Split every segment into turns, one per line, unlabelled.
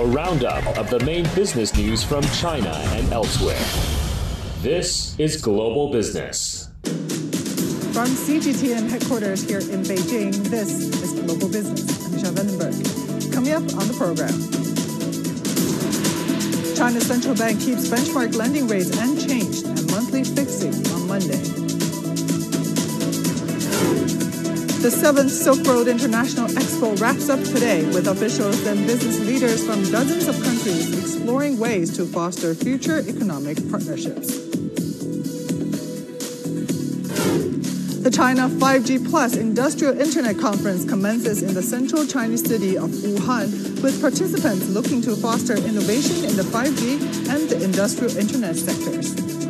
a roundup of the main business news from China and elsewhere. This is Global Business.
From CGTN headquarters here in Beijing, this is Global Business. I'm Michelle Vandenberg. Coming up on the program. China's central bank keeps benchmark lending rates unchanged and monthly fixing on Monday. The seventh Silk Road International Expo wraps up today with officials and business leaders from dozens of countries exploring ways to foster future economic partnerships. The China 5G Plus Industrial Internet Conference commences in the central Chinese city of Wuhan, with participants looking to foster innovation in the 5G and the industrial internet sectors.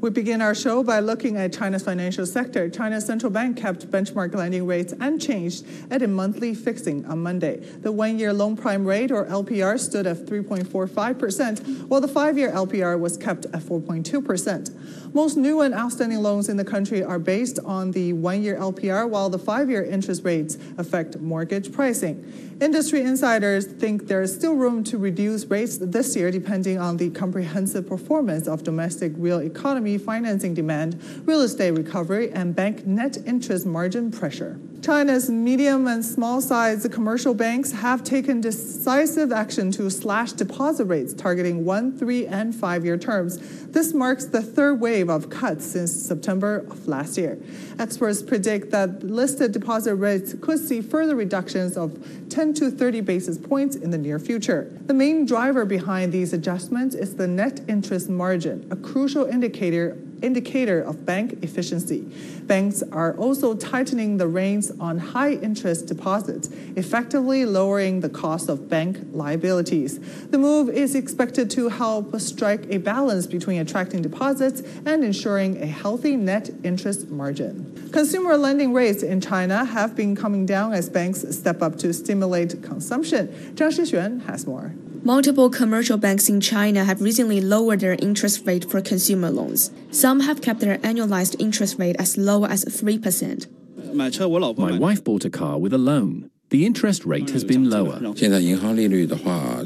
We begin our show by looking at China's financial sector. China's central bank kept benchmark lending rates unchanged at a monthly fixing on Monday. The one year loan prime rate, or LPR, stood at 3.45%, while the five year LPR was kept at 4.2%. Most new and outstanding loans in the country are based on the one year LPR, while the five year interest rates affect mortgage pricing. Industry insiders think there is still room to reduce rates this year, depending on the comprehensive performance of domestic real economy financing demand, real estate recovery, and bank net interest margin pressure. China's medium and small sized commercial banks have taken decisive action to slash deposit rates targeting one, three, and five year terms. This marks the third wave of cuts since September of last year. Experts predict that listed deposit rates could see further reductions of 10 to 30 basis points in the near future. The main driver behind these adjustments is the net interest margin, a crucial indicator indicator of bank efficiency. Banks are also tightening the reins on high interest deposits, effectively lowering the cost of bank liabilities. The move is expected to help strike a balance between attracting deposits and ensuring a healthy net interest margin. Consumer lending rates in China have been coming down as banks step up to stimulate consumption. Zhang Shixuan has more.
Multiple commercial banks in China have recently lowered their interest rate for consumer loans. Some have kept their annualized interest rate as low as 3%.
My wife bought a car with a loan. The interest rate has been lower.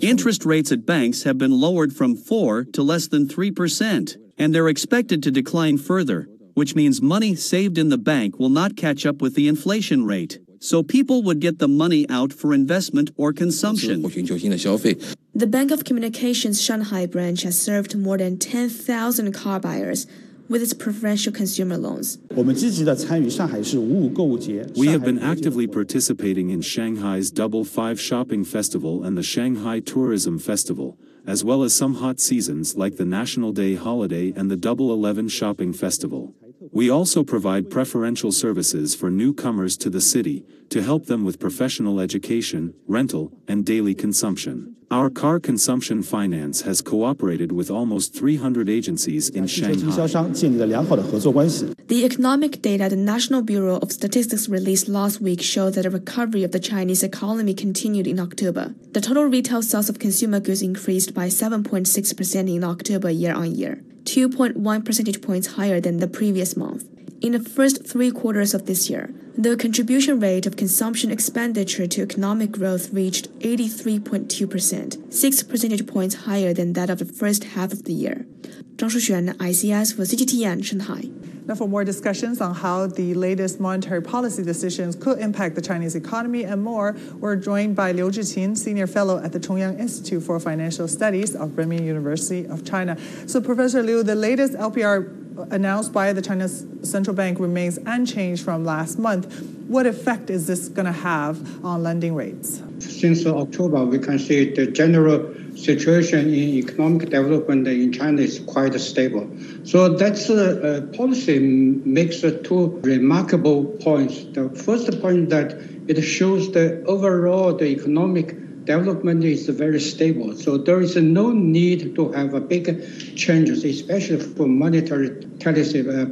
Interest rates at banks have been lowered from 4 to less than 3%, and they're expected to decline further, which means money saved in the bank will not catch up with the inflation rate. So people would get the money out for investment or consumption.
The Bank of Communications Shanghai branch has served more than 10,000 car buyers with its preferential consumer loans.
We have been actively participating in Shanghai's Double Five Shopping Festival and the Shanghai Tourism Festival, as well as some hot seasons like the National Day holiday and the Double Eleven Shopping Festival. We also provide preferential services for newcomers to the city to help them with professional education, rental, and daily consumption. Our car consumption finance has cooperated with almost 300 agencies in Shanghai.
The economic data the National Bureau of Statistics released last week showed that the recovery of the Chinese economy continued in October. The total retail sales of consumer goods increased by 7.6% in October year on year. 2.1 percentage points higher than the previous month. In the first three quarters of this year, the contribution rate of consumption expenditure to economic growth reached 83.2%, 6 percentage points higher than that of the first half of the year. Zhang Shuxuan, ICS for CGTN Shanghai.
Now, for more discussions on how the latest monetary policy decisions could impact the Chinese economy and more, we're joined by Liu Zhiqin, Senior Fellow at the Chongyang Institute for Financial Studies of Renmin University of China. So, Professor Liu, the latest LPR announced by the China's central bank remains unchanged from last month. What effect is this going to have on lending rates?
Since October, we can see the general situation in economic development in China is quite stable. So that's uh, policy makes two remarkable points. The first point that it shows the overall the economic development is very stable. So there is no need to have a big changes, especially for monetary policy, uh,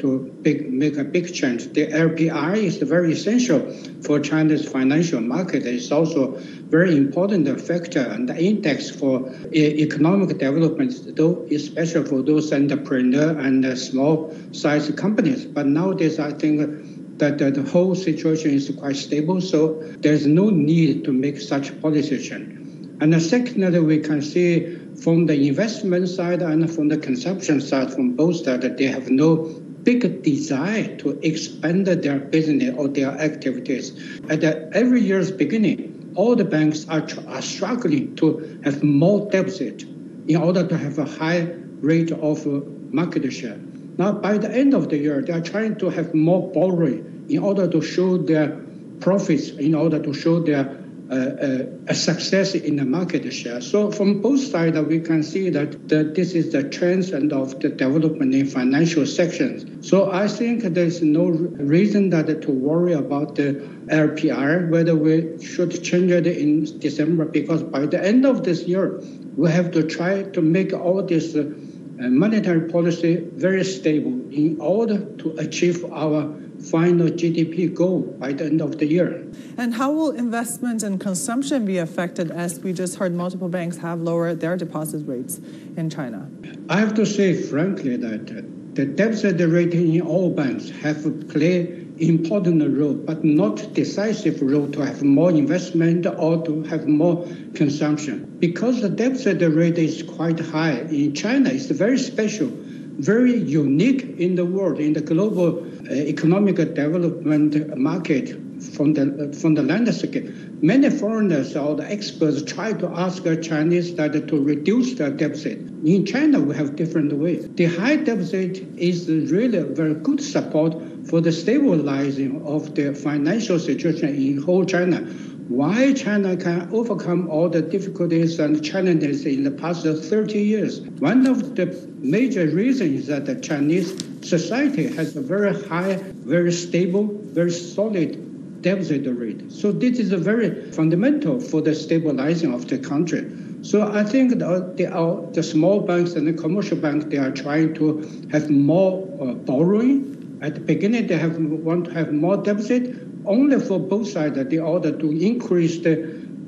to big, make a big change. The LPR is very essential for China's financial market. It's also very important factor and index for economic development, though especially for those entrepreneur and small size companies. But nowadays, I think that the whole situation is quite stable, so there's no need to make such policy change. And secondly, we can see from the investment side and from the consumption side, from both that they have no big desire to expand their business or their activities. At every year's beginning, all the banks are, are struggling to have more deficit in order to have a high rate of market share. Now, by the end of the year, they are trying to have more borrowing in order to show their profits, in order to show their uh, a success in the market share. So from both sides, we can see that the, this is the trend and of the development in financial sections. So I think there's no reason that to worry about the LPR, whether we should change it in December, because by the end of this year, we have to try to make all this uh, Uh, monetary policy very stable in order to achieve our final GDP goal by the end of the year.
And how will investment and consumption be affected as we just heard multiple banks have lowered their deposit rates in China?
I have to say frankly that uh, the deposit rate in all banks have played important role, but not decisive role to have more investment or to have more consumption. Because the deposit rate is quite high in China, it's very special very unique in the world, in the global uh, economic development market from the from the landscape. Many foreigners or the experts try to ask Chinese that to reduce the deficit. In China, we have different ways. The high deficit is really very good support for the stabilizing of the financial situation in whole China why China can overcome all the difficulties and challenges in the past 30 years. One of the major reasons is that the Chinese society has a very high, very stable, very solid deposit rate. So this is very fundamental for the stabilizing of the country. So I think the, the, the small banks and the commercial banks, they are trying to have more uh, borrowing. At the beginning, they have want to have more deficit only for both sides in order to increase the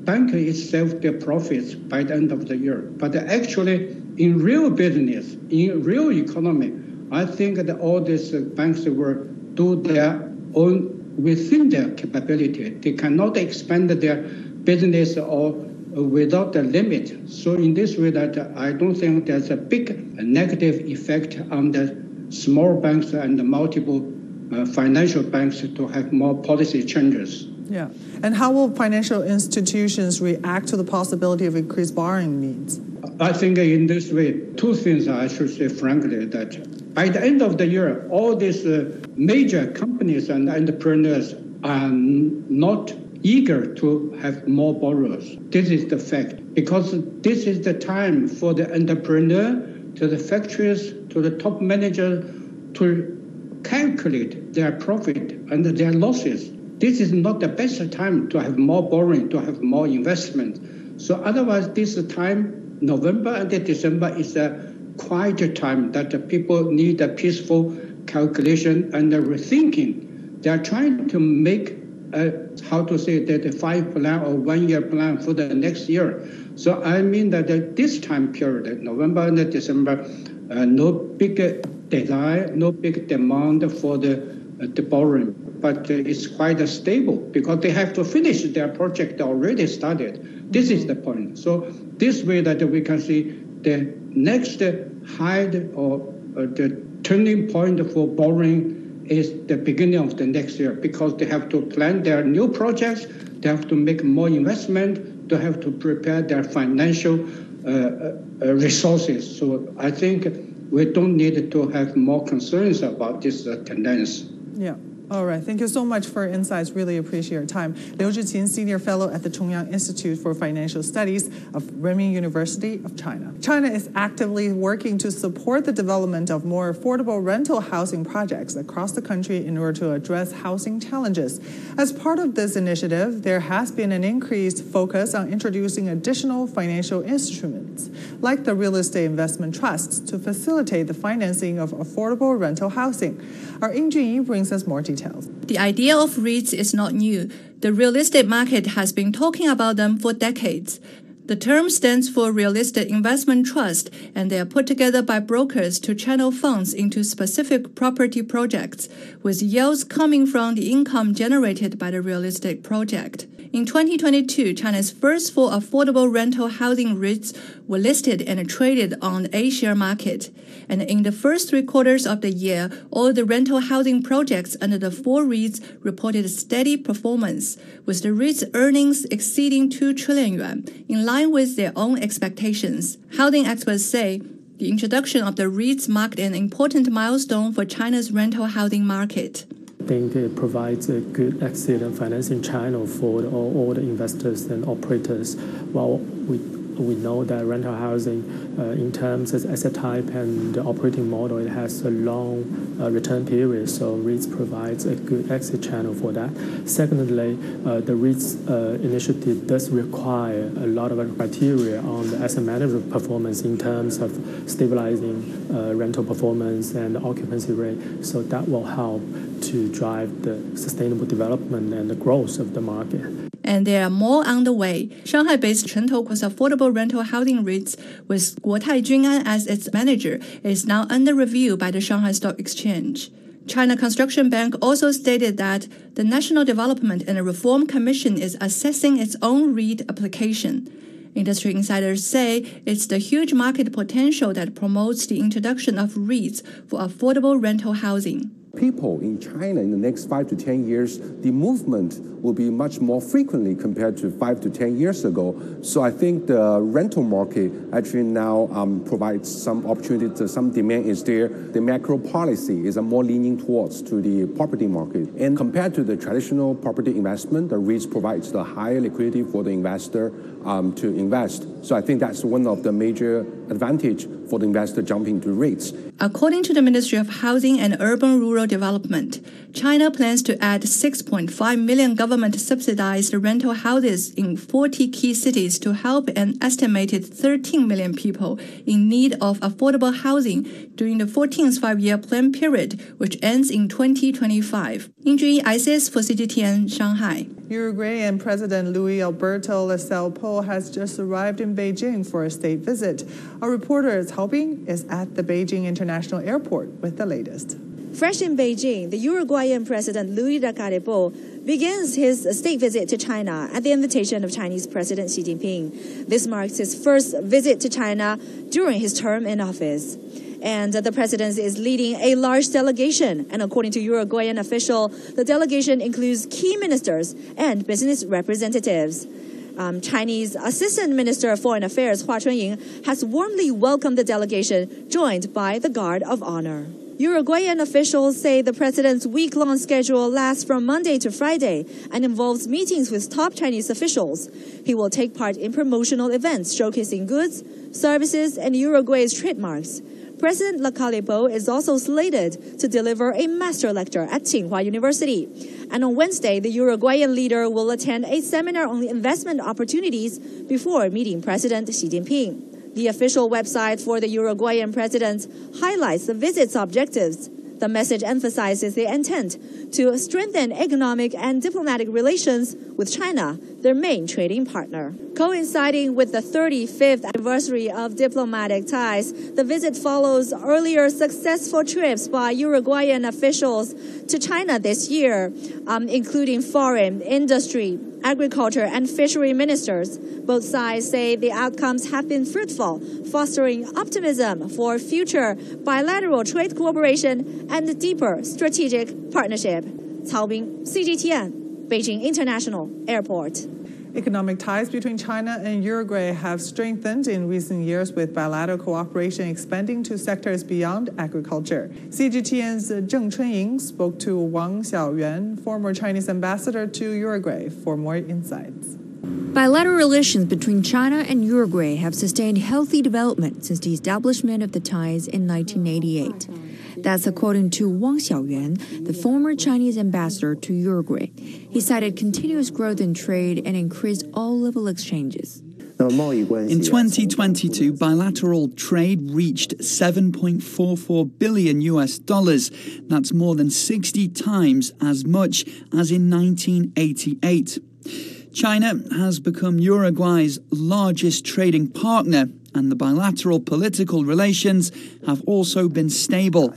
bank itself their profits by the end of the year. But actually, in real business, in real economy, I think that all these banks will do their own within their capability. They cannot expand their business or without the limit. So in this way, that I don't think there's a big negative effect on the small banks and the multiple uh, financial banks to have more policy changes.
Yeah. And how will financial institutions react to the possibility of increased borrowing needs?
I think in this way, two things I should say frankly that by the end of the year, all these uh, major companies and entrepreneurs are not eager to have more borrowers. This is the fact because this is the time for the entrepreneur, to the factories, to the top manager to calculate their profit and their losses. This is not the best time to have more borrowing, to have more investment. So otherwise, this time, November and December is a quiet time that the people need a peaceful calculation and a rethinking. They are trying to make a, how to say that a five plan or one year plan for the next year. So I mean that this time period, November and December, uh, no big desire, no big demand for the, uh, the borrowing, but uh, it's quite stable because they have to finish their project already started. This is the point. So this way that we can see the next high or the turning point for borrowing is the beginning of the next year because they have to plan their new projects, they have to make more investment, they have to prepare their financial uh, uh, resources. So I think we don't need to have more concerns about this uh, tendency.
Yeah. All right. Thank you so much for insights. Really appreciate your time. Liu Zhiqin, Senior Fellow at the Chongyang Institute for Financial Studies of Renmin University of China. China is actively working to support the development of more affordable rental housing projects across the country in order to address housing challenges. As part of this initiative, there has been an increased focus on introducing additional financial instruments, like the real estate investment trusts, to facilitate the financing of affordable rental housing. Our Ying brings us more details.
The idea of REITs is not new. The real estate market has been talking about them for decades. The term stands for Real Estate Investment Trust, and they are put together by brokers to channel funds into specific property projects, with yields coming from the income generated by the real estate project. In 2022, China's first four affordable rental housing REITs were listed and traded on the A-share market. And in the first three quarters of the year, all the rental housing projects under the four REITs reported steady performance, with the REITs earnings exceeding 2 trillion yuan, in line with their own expectations. Housing experts say the introduction of the REITs marked an important milestone for China's rental housing market
think it provides a good exit and financing channel for all, all the investors and operators. While we we know that rental housing, uh, in terms of asset type and operating model, it has a long uh, return period, so REITs provides a good exit channel for that. Secondly, uh, the REITs uh, initiative does require a lot of criteria on the asset management performance in terms of stabilizing uh, rental performance and occupancy rate, so that will help to drive the sustainable development and the growth of the market
and there are more on the way. Shanghai-based Chengtou affordable rental housing REITs with Guotai Junan as its manager is now under review by the Shanghai Stock Exchange. China Construction Bank also stated that the National Development and Reform Commission is assessing its own REIT application. Industry insiders say it's the huge market potential that promotes the introduction of REITs for affordable rental housing
people in China in the next five to 10 years, the movement will be much more frequently compared to five to 10 years ago. So I think the rental market actually now um, provides some opportunity, to, some demand is there. The macro policy is more leaning towards to the property market. And compared to the traditional property investment, the REITs provides the higher liquidity for the investor um, to invest. So I think that's one of the major advantage for the investor jumping to REITs.
According to the Ministry of Housing and Urban Rural Development, China plans to add 6.5 million government subsidized rental houses in 40 key cities to help an estimated 13 million people in need of affordable housing during the 14th five-year plan period, which ends in 2025. Yingjun ICS for CGTN, Shanghai.
Uruguayan President Luis Alberto Lacalle Pou has just arrived in Beijing for a state visit. Our reporter is helping is at the Beijing International Airport with the latest.
Fresh in Beijing, the Uruguayan President Luis Lacalle Pou begins his state visit to China at the invitation of Chinese President Xi Jinping. This marks his first visit to China during his term in office and the president is leading a large delegation. And according to Uruguayan official, the delegation includes key ministers and business representatives. Um, Chinese Assistant Minister of Foreign Affairs Hua Chunying has warmly welcomed the delegation, joined by the Guard of Honor. Uruguayan officials say the president's week long schedule lasts from Monday to Friday and involves meetings with top Chinese officials. He will take part in promotional events showcasing goods, services, and Uruguay's trademarks. President Lacalle Pou is also slated to deliver a master lecture at Tsinghua University. And on Wednesday, the Uruguayan leader will attend a seminar on investment opportunities before meeting President Xi Jinping. The official website for the Uruguayan president highlights the visit's objectives. The message emphasizes the intent to strengthen economic and diplomatic relations with China, their main trading partner. Coinciding with the 35th anniversary of diplomatic ties, the visit follows earlier successful trips by Uruguayan officials to China this year, um, including foreign, industry, agriculture, and fishery ministers. Both sides say the outcomes have been fruitful, fostering optimism for future bilateral trade cooperation and deeper strategic partnership. Cao Bing, CGTN, Beijing International Airport.
Economic ties between China and Uruguay have strengthened in recent years with bilateral cooperation expanding to sectors beyond agriculture. CGTN's Zheng Chunying spoke to Wang Xiaoyuan, former Chinese ambassador to Uruguay, for more insights.
Bilateral relations between China and Uruguay have sustained healthy development since the establishment of the ties in 1988. That's according to Wang Xiaoyuan, the former Chinese ambassador to Uruguay. He cited continuous growth in trade and increased all level exchanges.
In 2022, bilateral trade reached 7.44 billion US dollars. That's more than 60 times as much as in 1988. China has become Uruguay's largest trading partner, and the bilateral political relations have also been stable.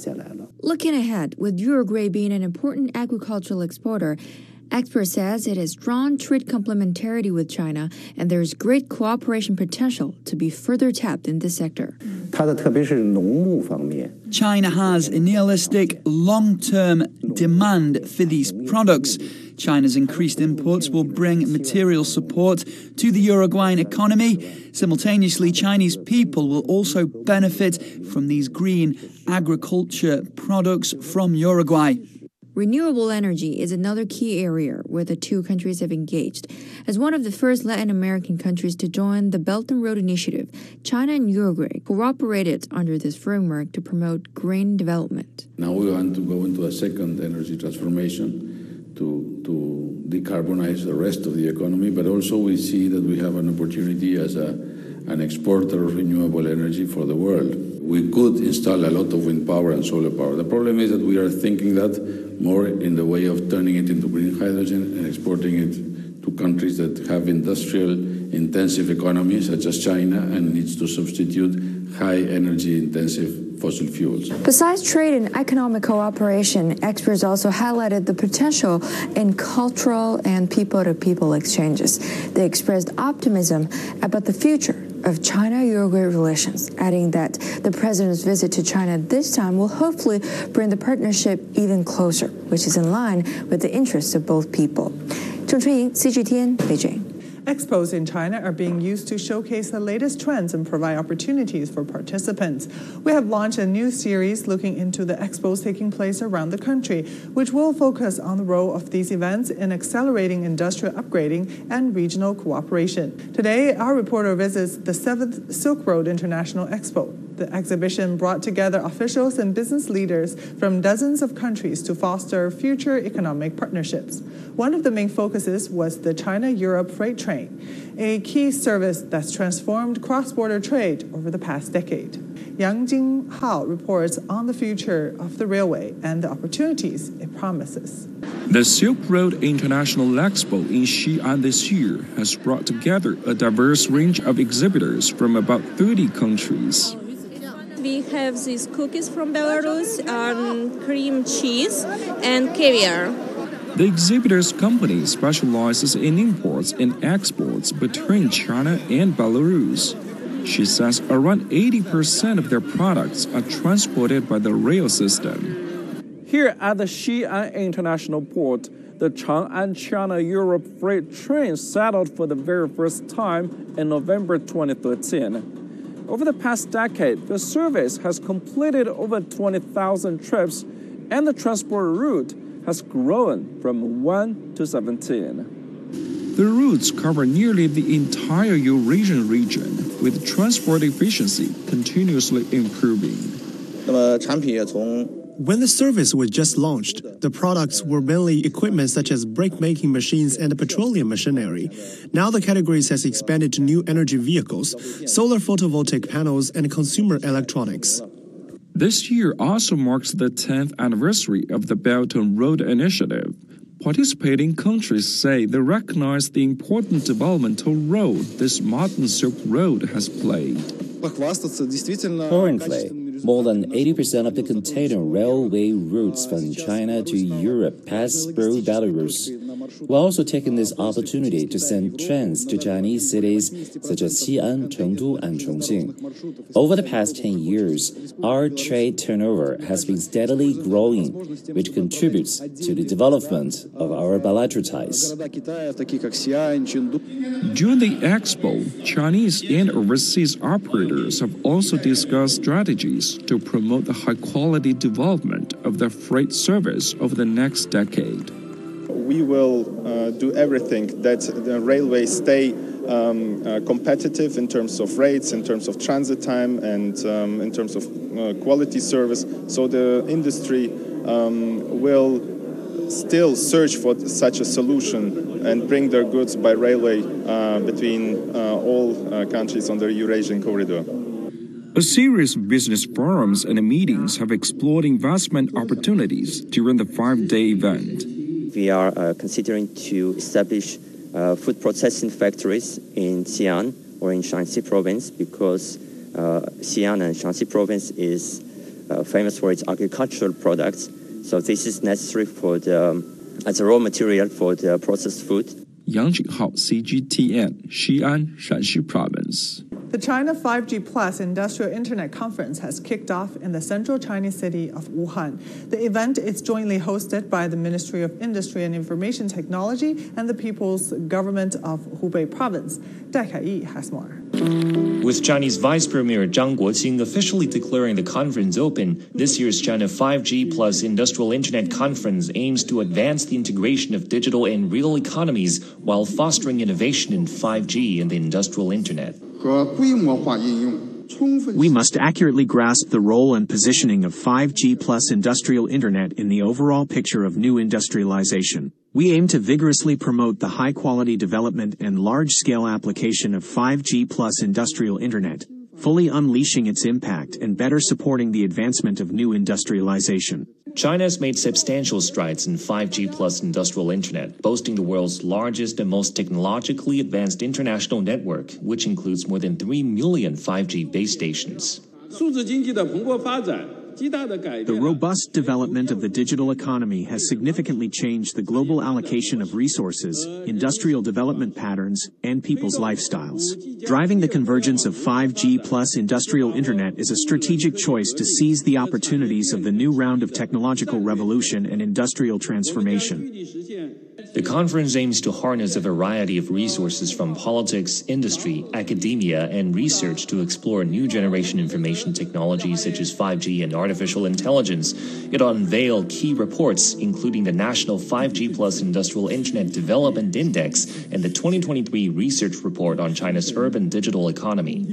Looking ahead, with Uruguay being an important agricultural exporter, Expert says it has drawn trade complementarity with China, and there is great cooperation potential to be further tapped in this sector.
China has a nihilistic long term demand for these products. China's increased imports will bring material support to the Uruguayan economy. Simultaneously, Chinese people will also benefit from these green agriculture products from Uruguay.
Renewable energy is another key area where the two countries have engaged. As one of the first Latin American countries to join the Belt and Road Initiative, China and Uruguay cooperated under this framework to promote green development.
Now we want to go into a second energy transformation to, to decarbonize the rest of the economy, but also we see that we have an opportunity as a, an exporter of renewable energy for the world. We could install a lot of wind power and solar power. The problem is that we are thinking that more in the way of turning it into green hydrogen and exporting it to countries that have industrial intensive economies such as China and needs to substitute high energy intensive fossil fuels.
Besides trade and economic cooperation, experts also highlighted the potential in cultural and people to people exchanges. They expressed optimism about the future of China Uruguay relations, adding that the president's visit to China this time will hopefully bring the partnership even closer, which is in line with the interests of both people. Zheng Chunying, CGTN, Beijing.
Expos in China are being used to showcase the latest trends and provide opportunities for participants. We have launched a new series looking into the expos taking place around the country, which will focus on the role of these events in accelerating industrial upgrading and regional cooperation. Today, our reporter visits the 7th Silk Road International Expo. The exhibition brought together officials and business leaders from dozens of countries to foster future economic partnerships. One of the main focuses was the China Europe Freight Train, a key service that's transformed cross border trade over the past decade. Yang Jing Hao reports on the future of the railway and the opportunities it promises.
The Silk Road International Expo in Xi'an this year has brought together a diverse range of exhibitors from about 30 countries
we have these cookies from Belarus, um, cream cheese, and caviar.
The exhibitor's company specializes in imports and exports between China and Belarus. She says around 80% of their products are transported by the rail system.
Here at the Xi'an International Port, the Chang'an China Europe freight train settled for the very first time in November 2013. Over the past decade, the service has completed over 20,000 trips, and the transport route has grown from 1 to 17.
The routes cover nearly the entire Eurasian region, with transport efficiency continuously improving.
那么产品也从 when the service was just launched, the products were mainly equipment such as brake-making machines and petroleum machinery. Now the categories has expanded to new energy vehicles, solar photovoltaic panels, and consumer electronics.
This year also marks the 10th anniversary of the Belt and Road Initiative. Participating countries say they recognize the important developmental role this modern Silk Road has played.
Currently, more than 80% of the container railway routes from China to Europe pass through Belarus. We're also taking this opportunity to send trains to Chinese cities such as Xi'an, Chengdu, and Chongqing. Over the past 10 years, our trade turnover has been steadily growing, which contributes to the development of our bilateral ties. During
the expo, Chinese and overseas operators have also discussed strategies to promote the high quality development of the freight service over the next decade
we will uh, do everything that the railways stay um, uh, competitive in terms of rates, in terms of transit time, and um, in terms of uh, quality service. So the industry um, will still search for such a solution and bring their goods by railway uh, between uh, all uh, countries on the Eurasian corridor.
A series of business forums and meetings have explored investment opportunities during the five day event
we are uh, considering to establish uh, food processing factories in Xi'an or in Shaanxi province because uh, Xi'an and Shaanxi province is uh, famous for its agricultural products. So this is necessary for the um, as a raw material for the processed food.
Yang Jinghao, CGTN, Xi'an, Shaanxi Province.
The China 5G Plus Industrial Internet Conference has kicked off in the central Chinese city of Wuhan. The event is jointly hosted by the Ministry of Industry and Information Technology and the People's Government of Hubei Province. Dai Kai has more.
With Chinese Vice Premier Zhang Guoqing officially declaring the conference open, this year's China 5G Plus Industrial Internet Conference aims to advance the integration of digital and real economies while fostering innovation in 5G and the industrial internet.
We must accurately grasp the role and positioning of 5G plus industrial internet in the overall picture of new industrialization. We aim to vigorously promote the high-quality development and large-scale application of 5G plus industrial internet, fully unleashing its impact and better supporting the advancement of new industrialization.
China has made substantial strides in 5G plus industrial internet, boasting the world's largest and most technologically advanced international network, which includes more than 3 million 5G base stations.
The robust development of the digital economy has significantly changed the global allocation of resources, industrial development patterns, and people's lifestyles. Driving the convergence of 5G plus industrial internet is a strategic choice to seize the opportunities of the new round of technological revolution and industrial transformation.
The conference aims to harness a variety of resources from politics, industry, academia, and research to explore new generation information technologies such as 5G and artificial intelligence. It'll unveil key reports, including the National 5G Plus Industrial Internet Development Index and the 2023 Research Report on China's Urban Digital Economy.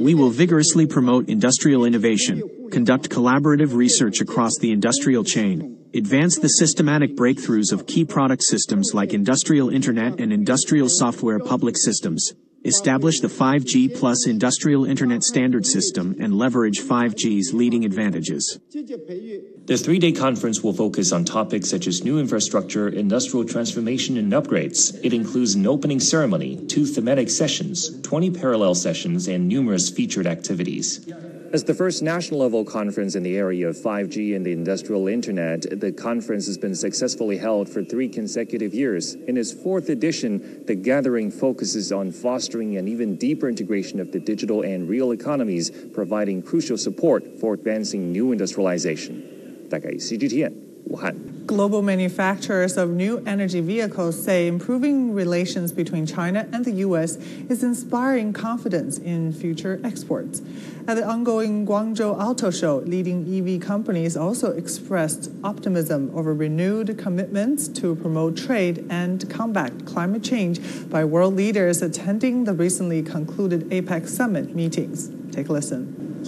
We will vigorously promote industrial innovation, conduct collaborative research across the industrial chain, advance the systematic breakthroughs of key product systems like industrial internet and industrial software public systems, establish the 5G plus industrial internet standard system and leverage 5G's leading advantages.
The three-day conference will focus on topics such as new infrastructure, industrial transformation, and upgrades. It includes an opening ceremony, two thematic sessions, 20 parallel sessions, and numerous featured activities. As the first national level conference in the area of 5G and the industrial internet, the conference has been successfully held for three consecutive years. In its fourth edition, the gathering focuses on fostering an even deeper integration of the digital and real economies, providing crucial support for advancing new industrialization. 大概。Wuhan.
Global manufacturers of new energy vehicles say improving relations between China and the U.S. is inspiring confidence in future exports. At the ongoing Guangzhou Auto Show, leading EV companies also expressed optimism over renewed commitments to promote trade and combat climate change by world leaders attending the recently concluded APEC summit meetings. Take a listen.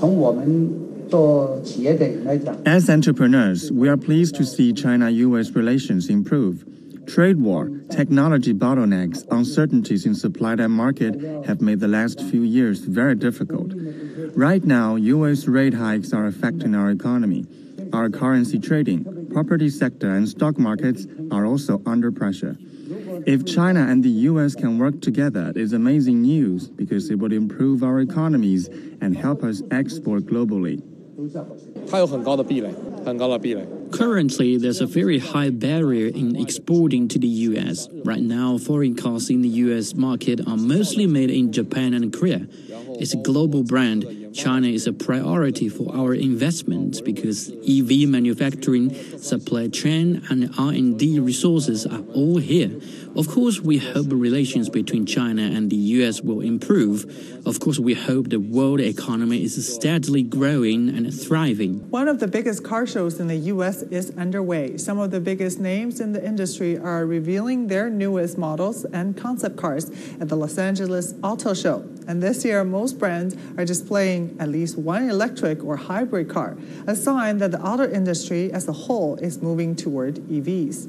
As entrepreneurs, we are pleased to see China US relations improve. Trade war, technology bottlenecks, uncertainties in supply and market have made the last few years very difficult. Right now, US rate hikes are affecting our economy. Our currency trading, property sector, and stock markets are also under pressure. If China and the US can work together, it is amazing news because it would improve our economies and help us export globally.
Currently, there's a very high barrier in exporting to the US. Right now, foreign cars in the US market are mostly made in Japan and Korea. It's a global brand. China is a priority for our investments because EV manufacturing, supply chain, and R&D resources are all here. Of course, we hope relations between China and the US will improve. Of course, we hope the world economy is steadily growing and thriving.
One of the biggest car shows in the US is underway. Some of the biggest names in the industry are revealing their newest models and concept cars at the Los Angeles Auto Show. And this year, most brands are displaying at least one electric or hybrid car, a sign that the auto industry as a whole is moving toward EVs.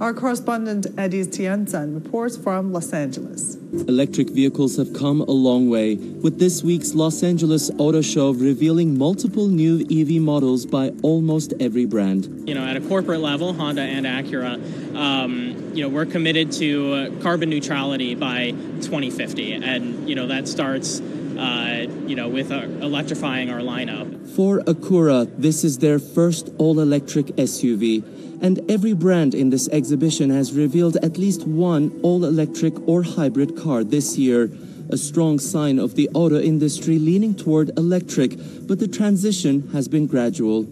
Our correspondent Eddie Tianzan reports from Los Angeles.
Electric vehicles have come a long way, with this week's Los Angeles Auto Show revealing multiple new EV models by almost every brand.
You know, at a corporate level, Honda and Acura, um, you know, we're committed to uh, carbon neutrality by 2050, and you know that starts. Uh, you know, with uh, electrifying our lineup.
For Acura, this is their first all electric SUV and every brand in this exhibition has revealed at least one all-electric or hybrid car this year. A strong sign of the auto industry leaning toward electric, but the transition has been gradual.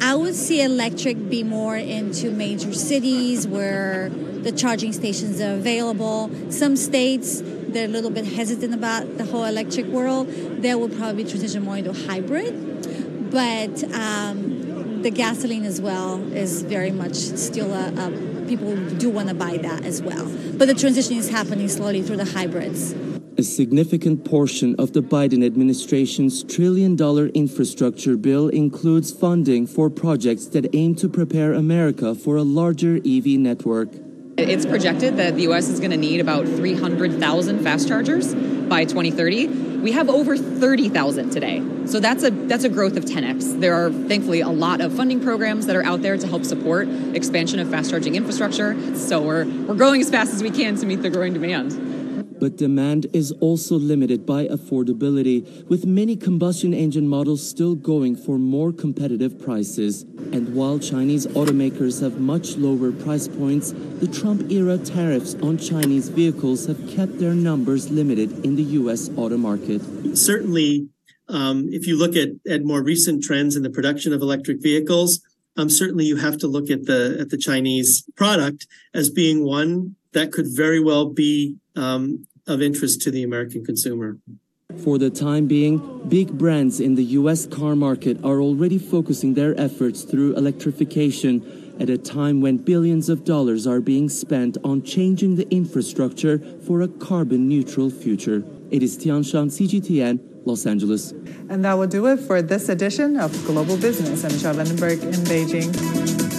I would see electric be more into major cities where the charging stations are available. Some states, they're a little bit hesitant about the whole electric world. They will probably transition more into hybrid. But um, the gasoline as well is very much still a, a people do want to buy that as well. But the transition is happening slowly through the hybrids.
A significant portion of the Biden administration's trillion dollar infrastructure bill includes funding for projects that aim to prepare America for a larger EV network.
It's projected that the U.S. is going to need about 300,000 fast chargers by 2030. We have over 30,000 today. So that's a that's a growth of 10x. There are thankfully a lot of funding programs that are out there to help support expansion of fast charging infrastructure. So we're we're growing as fast as we can to meet the growing demand.
But demand is also limited by affordability, with many combustion engine models still going for more competitive prices. And while Chinese automakers have much lower price points, the Trump era tariffs on Chinese vehicles have kept their numbers limited in the U.S. auto market.
Certainly, um, if you look at, at more recent trends in the production of electric vehicles, um, certainly you have to look at the at the Chinese product as being one that could very well be um, of interest to the American consumer.
For the time being, big brands in the US car market are already focusing their efforts through electrification at a time when billions of dollars are being spent on changing the infrastructure for a carbon neutral future. It is Tianshan CGTN, Los Angeles.
And that will do it for this edition of Global Business. I'm Michelle Vandenberg in Beijing.